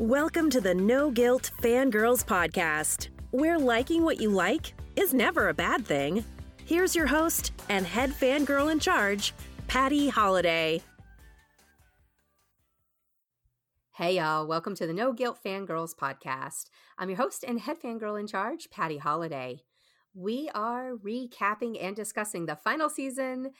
Welcome to the No Guilt Fangirls Podcast, where liking what you like is never a bad thing. Here's your host and head fangirl in charge, Patty Holiday. Hey, y'all. Welcome to the No Guilt Fangirls Podcast. I'm your host and head fangirl in charge, Patty Holiday. We are recapping and discussing the final season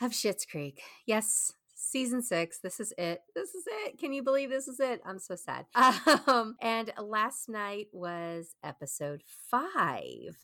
of Schitt's Creek. Yes, season six. This is it. This is it. Can you believe this is it? I'm so sad. Um, and last night was episode five,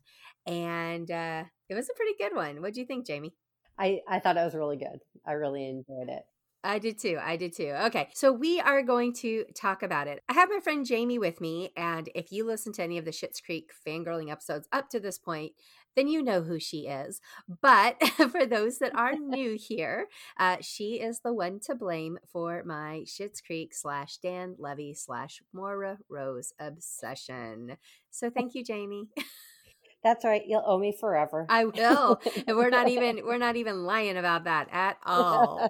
and uh, it was a pretty good one. What do you think, Jamie? I, I thought it was really good. I really enjoyed it. I did too. I did too. Okay. So we are going to talk about it. I have my friend Jamie with me. And if you listen to any of the Schitt's Creek fangirling episodes up to this point, then you know who she is. But for those that are new here, uh, she is the one to blame for my Schitt's Creek slash Dan Levy slash Moira Rose obsession. So thank you, Jamie. That's right. You'll owe me forever. I will. and we're not even we're not even lying about that at all.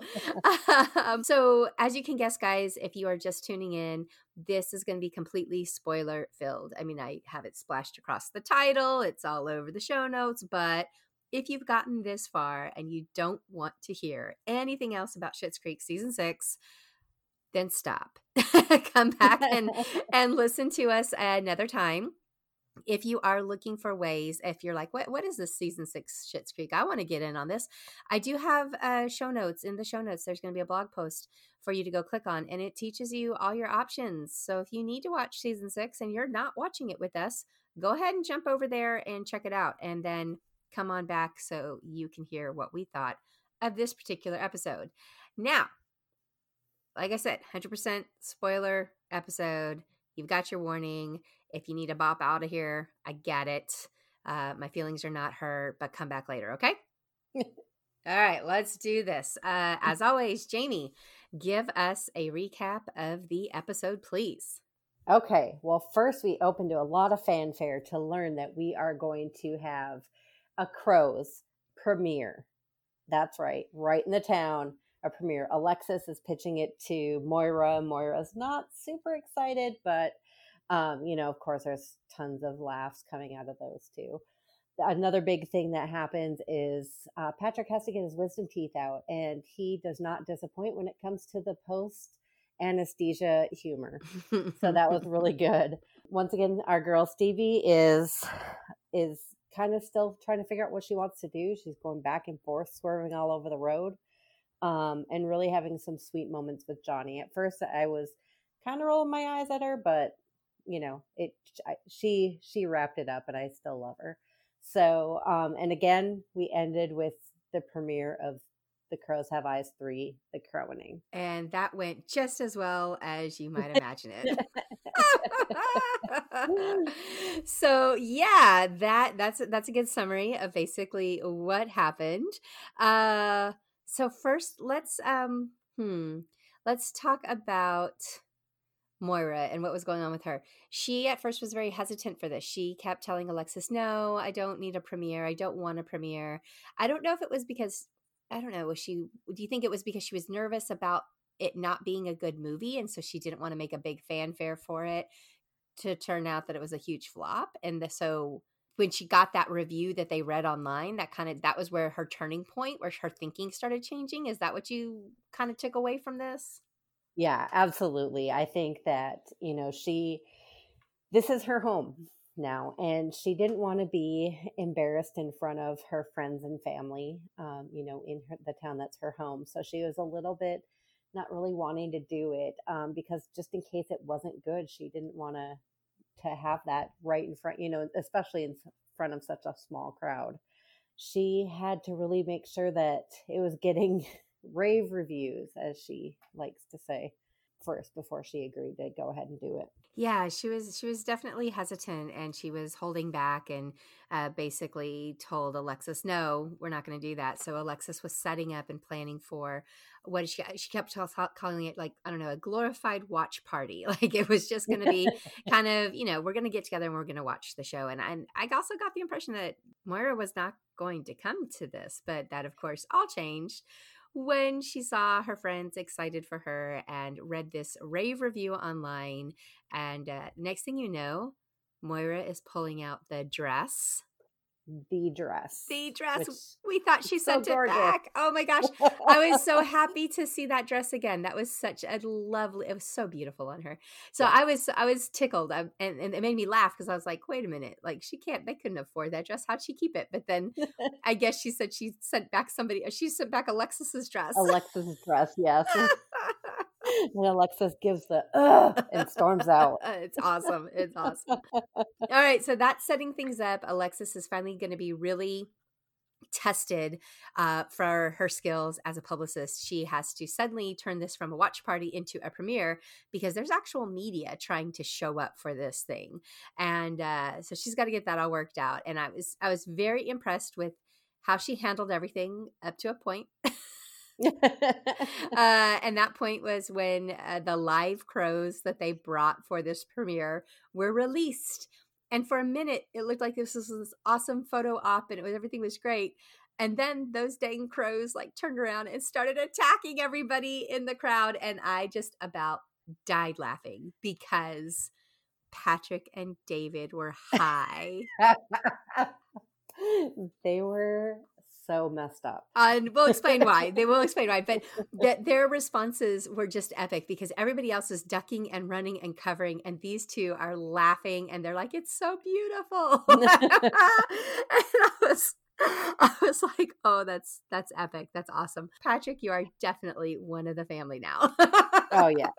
um, so, as you can guess, guys, if you are just tuning in, this is going to be completely spoiler filled. I mean, I have it splashed across the title. It's all over the show notes, but if you've gotten this far and you don't want to hear anything else about Schitt's Creek season 6, then stop. Come back and and listen to us another time if you are looking for ways, if you're like, what what is this season six Schitt's Creek? I want to get in on this. I do have uh, show notes. In the show notes, there's going to be a blog post for you to go click on, and it teaches you all your options. So if you need to watch season six and you're not watching it with us, go ahead and jump over there and check it out, and then come on back so you can hear what we thought of this particular episode. Now, like I said, 100% spoiler episode. You've got your warning if you need to bop out of here, I get it. Uh, my feelings are not hurt, but come back later, okay? All right, let's do this. Uh, as always, Jamie, give us a recap of the episode, please. Okay, well, first, we opened to a lot of fanfare to learn that we are going to have a Crows premiere. That's right, right in the town, a premiere. Alexis is pitching it to Moira. Moira's not super excited, but um, you know, of course, there's tons of laughs coming out of those too. Another big thing that happens is uh, Patrick has to get his wisdom teeth out, and he does not disappoint when it comes to the post anesthesia humor. so that was really good. Once again, our girl Stevie is is kind of still trying to figure out what she wants to do. She's going back and forth, swerving all over the road, um, and really having some sweet moments with Johnny. At first, I was kind of rolling my eyes at her, but you know it she she wrapped it up and i still love her. So um and again we ended with the premiere of the crows have eyes three the crowing and that went just as well as you might imagine it. So yeah that that's that's a good summary of basically what happened. Uh so first let's um hmm let's talk about Moira and what was going on with her. She at first was very hesitant for this. She kept telling Alexis, "No, I don't need a premiere. I don't want a premiere." I don't know if it was because I don't know, was she do you think it was because she was nervous about it not being a good movie and so she didn't want to make a big fanfare for it to turn out that it was a huge flop and the, so when she got that review that they read online that kind of that was where her turning point where her thinking started changing is that what you kind of took away from this yeah, absolutely. I think that, you know, she, this is her home now, and she didn't want to be embarrassed in front of her friends and family, um, you know, in her, the town that's her home. So she was a little bit not really wanting to do it um, because just in case it wasn't good, she didn't want to to have that right in front, you know, especially in front of such a small crowd. She had to really make sure that it was getting rave reviews, as she likes to say, first before she agreed to go ahead and do it. Yeah, she was she was definitely hesitant and she was holding back and uh, basically told Alexis, "No, we're not going to do that." So Alexis was setting up and planning for what she she kept calling it like I don't know a glorified watch party. Like it was just going to be kind of you know we're going to get together and we're going to watch the show. And and I also got the impression that Moira was not going to come to this, but that of course all changed when she saw her friends excited for her and read this rave review online. And uh, next thing you know, Moira is pulling out the dress the dress. The dress. We thought she sent gorgeous. it back. Oh my gosh. I was so happy to see that dress again. That was such a lovely, it was so beautiful on her. So Yeah. I was, I was tickled I, and, and it made me laugh because I was like, wait a minute, like she can't, they couldn't afford that dress. How'd she keep it? But then I guess she said she sent back somebody, she sent back Alexis's dress. Alexis's dress, yes. and Alexis gives the ugh and storms out. it's awesome. It's awesome. All right, so that's setting things up. Alexis is finally going to be really tested uh, for her skills as a publicist. She has to suddenly turn this from a watch party into a premiere because there's actual media trying to show up for this thing, and uh, so she's got to get that all worked out. And I was I was very impressed with how she handled everything up to a point. uh, and that point was when uh, the live crows that they brought for this premiere were released. And for a minute, it looked like this was this awesome photo op, and it was everything was great. And then those dang crows like turned around and started attacking everybody in the crowd, and I just about died laughing because Patrick and David were high. they were so messed up. and we'll explain why. They will explain why. But that their responses were just epic because everybody else is ducking and running and covering, and these two are laughing and they're like, "It's so beautiful." and I was, I was like, "Oh, that's that's epic. That's awesome." Patrick, you are definitely one of the family now. oh yeah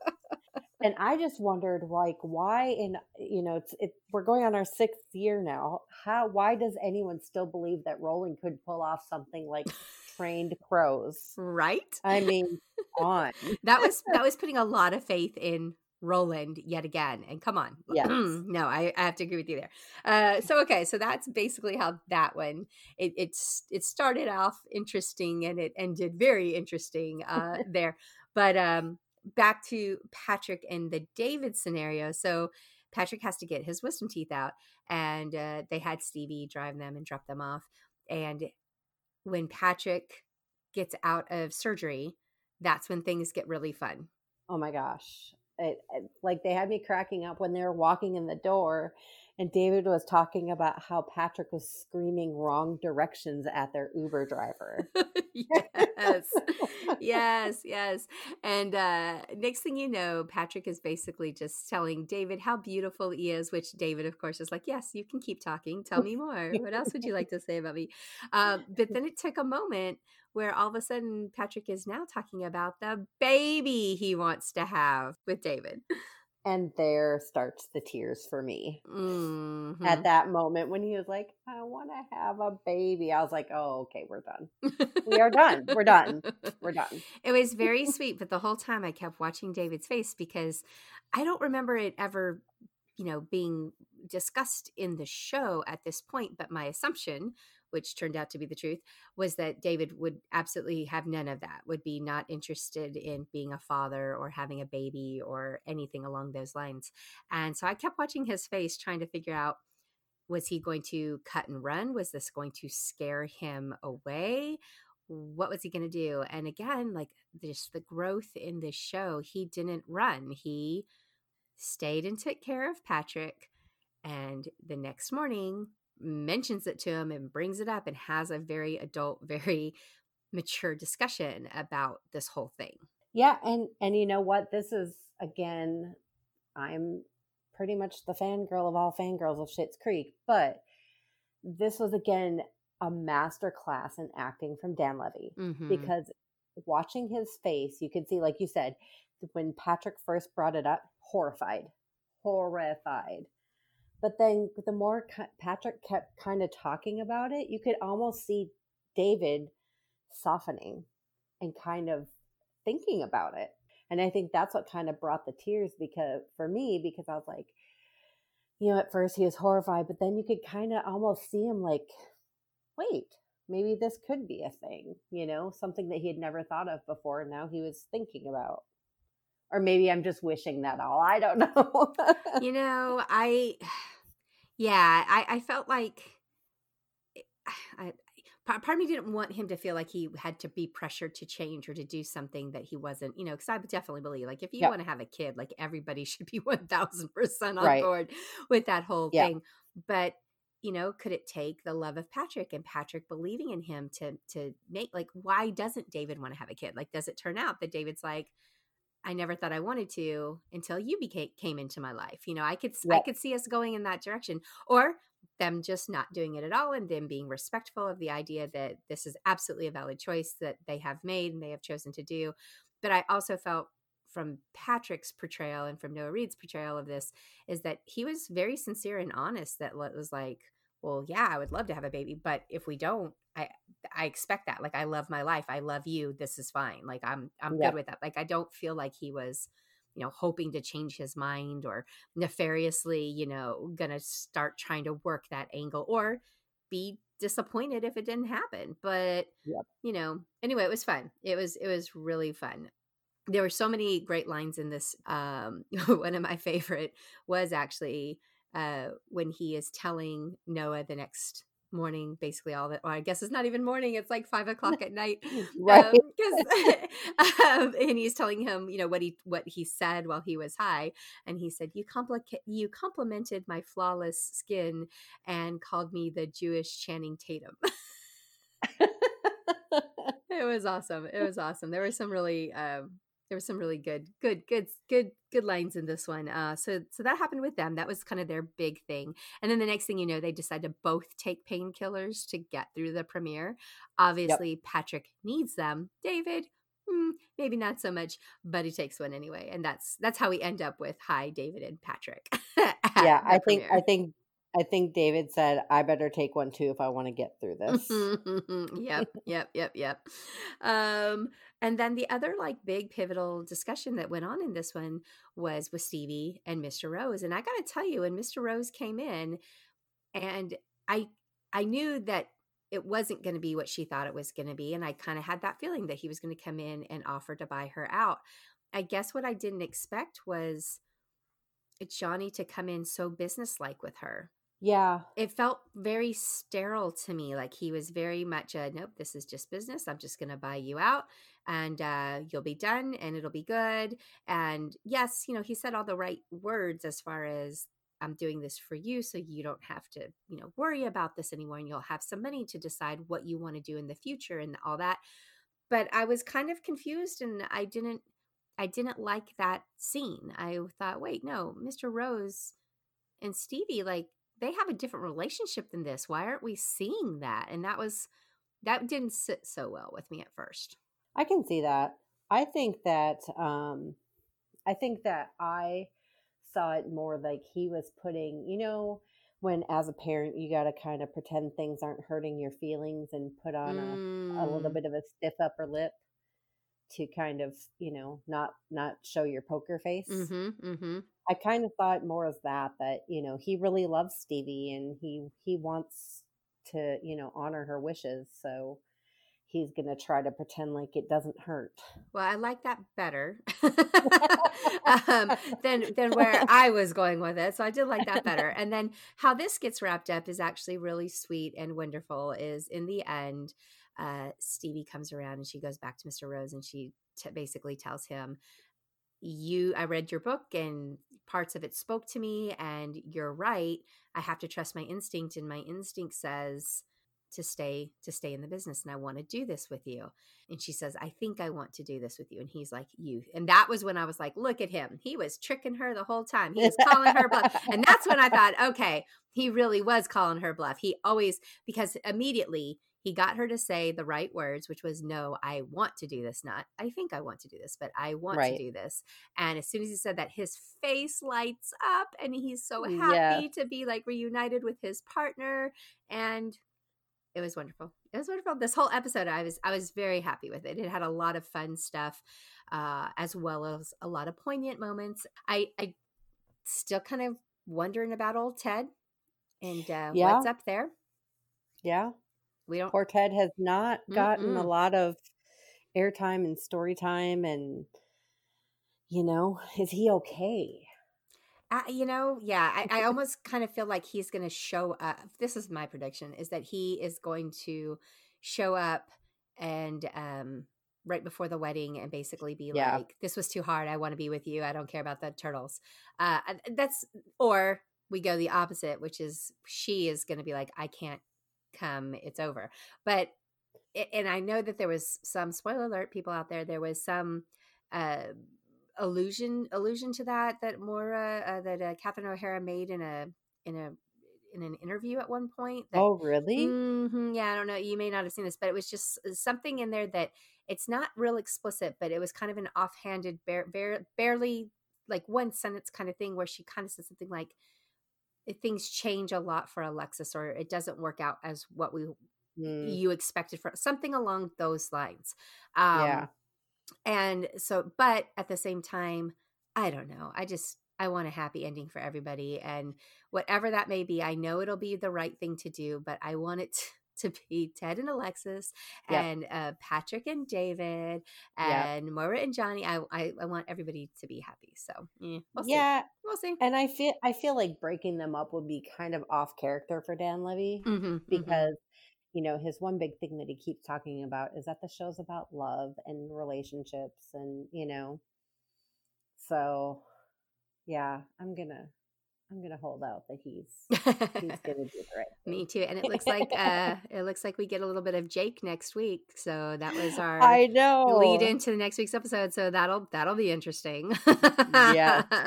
and i just wondered like why in you know it's it we're going on our sixth year now how why does anyone still believe that Roland could pull off something like trained crows right? i mean on That was that was putting a lot of faith in Roland yet again. And come on. Yes. no, I, I have to agree with you there. Uh, so okay, so that's basically how that one it it's it started off interesting and it ended very interesting uh, there. But um, back to Patrick and the David scenario. So Patrick has to get his wisdom teeth out, and uh, they had Stevie drive them and drop them off. And when Patrick gets out of surgery, that's when things get really fun. oh my gosh it, it- like they had me cracking up when they were walking in the door and david was talking about how patrick was screaming wrong directions at their uber driver. Yes. Yes yes. And uh next thing you know patrick is basically just telling david how beautiful he is which david of course is like yes you can keep talking. Tell me more. What else would you like to say about me? Uh, but then it took a moment where all of a sudden patrick is now talking about the baby he wants to have with david and there starts the tears for me Mhm. at that moment when he was like, I want to have a baby. I was like, oh, okay, we're done. We are done. We're done. We're done. It was very sweet, but the whole time I kept watching David's face because I don't remember it ever, you know, being discussed in the show at this point. But my assumption, which turned out to be the truth, was that David would absolutely have none of that, would be not interested in being a father or having a baby or anything along those lines. And so I kept watching his face, trying to figure out was he going to cut and run? Was this going to scare him away? what was he going to do? And again, like just the growth in this show, he didn't run. He stayed and took care of Patrick. And the next morning, mentions it to him and brings it up and has a very adult, very mature discussion about this whole thing. Yeah, and and you know what? This is again, I'm pretty much the fangirl of all fangirls of Schitt's Creek, but this was again a master class in acting from Dan Levy Mhm. because watching his face, you could see, like you said, when Patrick first brought it up, horrified, horrified. But then the more Patrick kept kind of talking about it, you could almost see David softening and kind of thinking about it. And I think that's what kind of brought the tears because for me, because I was like, you know, at first he was horrified, but then you could kind of almost see him like, wait, maybe this could be a thing, you know, something that he had never thought of before. And now he was thinking about. Or maybe I'm just wishing that all. I don't know. you know, I, yeah, I, I felt like, eh, I, part, part of me didn't want him to feel like he had to be pressured to change or to do something that he wasn't, you know, because I definitely believe like if you yep. want to have a kid, like everybody should be 1000% on right. board with that whole yeah. thing. But you know could it take the love of patrick and patrick believing in him to to make like why doesn't david want to have a kid like does it turn out that david's like i never thought i wanted to until you became came into my life you know i could yep. i could see us going in that direction or them just not doing it at all and them being respectful of the idea that this is absolutely a valid choice that they have made and they have chosen to do. But I also felt from Patrick's portrayal and from Noah Reid's portrayal of this is that he was very sincere and honest that was like, well, yeah, I would love to have a baby, but if we don't, I I expect that. Like I love my life. I love you. This is fine. Like I'm I'm yeah. good with that. Like I don't feel like he was you know hoping to change his mind or nefariously you know gonna start trying to work that angle or be disappointed if it didn't happen but yep. you know anyway it was fun it was it was really fun there were so many great lines in this um one of my favorite was actually uh when he is telling noah the next morning basically all that well, i guess it's not even morning it's like five o'clock at night right. um, um, and he's telling him you know what he what he said while he was high and he said you complicate you complimented my flawless skin and called me the jewish channing tatum. It was awesome it was awesome. There were some really um, there was some really good good good good good lines in this one uh so so that happened with them that was kind of their big thing and then the next thing you know they decide to both take painkillers to get through the premiere obviously yep. patrick needs them david hmm, maybe not so much but he takes one anyway and that's that's how we end up with hi david and patrick yeah i think premiere. i think I think David said, I better take one too if I want to get through this. yep, yep, yep, yep. Um, and then the other like big pivotal discussion that went on in this one was with Stevie and Mr. Rose. And I got to tell you, when Mr. Rose came in, and I I knew that it wasn't going to be what she thought it was going to be, and I kind of had that feeling that he was going to come in and offer to buy her out. I guess what I didn't expect was Johnny to come in so businesslike with her. Yeah. It felt very sterile to me. Like he was very much a nope, this is just business. I'm just going to buy you out and uh, you'll be done and it'll be good. And yes, you know, he said all the right words as far as I'm doing this for you so you don't have to, you know, worry about this anymore and you'll have some money to decide what you want to do in the future and all that. But I was kind of confused and I didn't I didn't like that scene. I thought, wait, no, Mr. Rose and Stevie like they have a different relationship than this. Why aren't we seeing that? And that was that didn't sit so well with me at first. I can see that. I think that um I think that I saw it more like he was putting, you know, when as a parent you got to kind of pretend things aren't hurting your feelings and put on mm. a, a little mm. bit of a stiff upper lip to kind of you know not not show your poker face. Mm-hmm, mm-hmm. i kind of thought more of that that you know he really loves stevie and he he wants to you know honor her wishes so he's going to try to pretend like it doesn't hurt. Well i like that better. Um, than than where i was going with it so i did like that better. And then how this gets wrapped up is actually really sweet and wonderful is in the end uh, Stevie comes around and she goes back to Mr. Rose and she t- basically tells him, "You, I read your book and parts of it spoke to me, and you're right. I have to trust my instinct, and my instinct says." to stay to stay in the business and I want to do this with you. And she says, I think I want to do this with you. And he's like, You. And that was when I was like, Look at him. He was tricking her the whole time. He was calling her bluff. And that's when I thought, okay, he really was calling her bluff. He always because immediately he got her to say the right words, which was, No, I want to do this, not I think I want to do this, but I want right. to do this. And as soon as he said that, his face lights up and he's so happy yeah. to be like reunited with his partner. And it was wonderful. It was wonderful. This whole episode, I was I was very happy with it. It had a lot of fun stuff, uh, as well as a lot of poignant moments. I I still kind of wondering about old Ted and uh, yeah. what's up there. Yeah, we don't. Poor Ted has not gotten Mm-mm. a lot of airtime and story time, and you know, is he okay? Uh, you know, yeah, I, I almost kind of feel like he's going to show up. This is my prediction: is that he is going to show up and um right before the wedding and basically be Yeah. like this was too hard i want to be with you i don't care about the turtles uh that's or we go the opposite which is she is going to be like i can't come it's over but and i know that there was some spoiler alert people out there there was some uh allusion allusion to that that Moira uh, that uh, Catherine O'Hara made in a in a in an interview at one point. That, Oh, really? Mhm, yeah, I don't know. You may not have seen this, but it was just something in there that it's not real explicit, but it was kind of an offhanded, bare, bare, barely like one sentence kind of thing where she kind of said something like, "If "Things change a lot for Alexis, or it doesn't work out as what we Mm, you expected for something along those lines." Um, yeah. and so but at the same time i don't know i just i want a happy ending for everybody and whatever that may be i know it'll be the right thing to do but i want it to be ted and alexis Yep. and uh, patrick and david Yep. and Moira and johnny I, I i want everybody to be happy so eh, we'll see yeah. we'll see And I feel I feel like breaking them up would be kind of off character for Dan Levy Mhm, mhm. because you know his one big thing that he keeps talking about is that the show's about love and relationships and you know so yeah i'm gonna i'm gonna hold out that he's he's gonna do the right me too and it looks like uh it looks like we get a little bit of jake next week so that was our i know. lead into the next week's episode so that'll that'll be interesting. Yeah.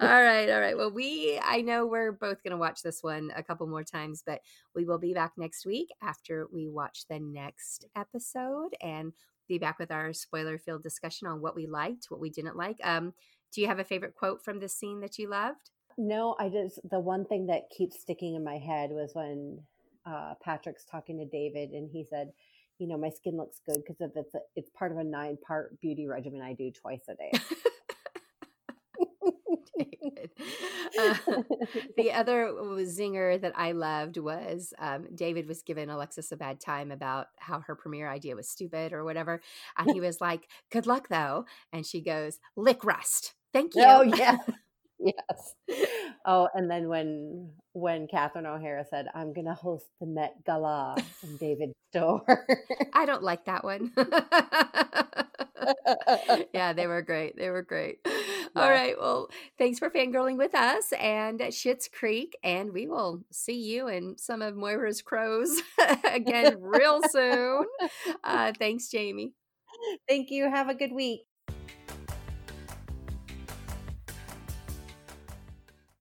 all right all right well we i know we're both going to watch this one a couple more times but we will be back next week after we watch the next episode and be back with our spoiler filled discussion on what we liked what we didn't like. Um do you have a favorite quote from this scene that you loved no i just the one thing that keeps sticking in my head was when uh patrick's talking to david and he said you know my skin looks good because if it's a, it's part of a nine part beauty regimen i do twice a day. Uh, the other zinger that I loved was um, David was giving Alexis a bad time about how her premiere idea was stupid or whatever. And he was like, Good luck though. And she goes, Lick rust. Thank you. Oh yeah. Yes. Oh, and then when when Catherine O'Hara said, "I'm going to host the Met Gala in David's store," I don't like that one. yeah, they were great. They were great. All Yeah. right. Well, thanks for fangirling with us and Schitt's Creek. And we will see you in some of Moira's crows again real soon. Uh, thanks, Jamie. Thank you. Have a good week.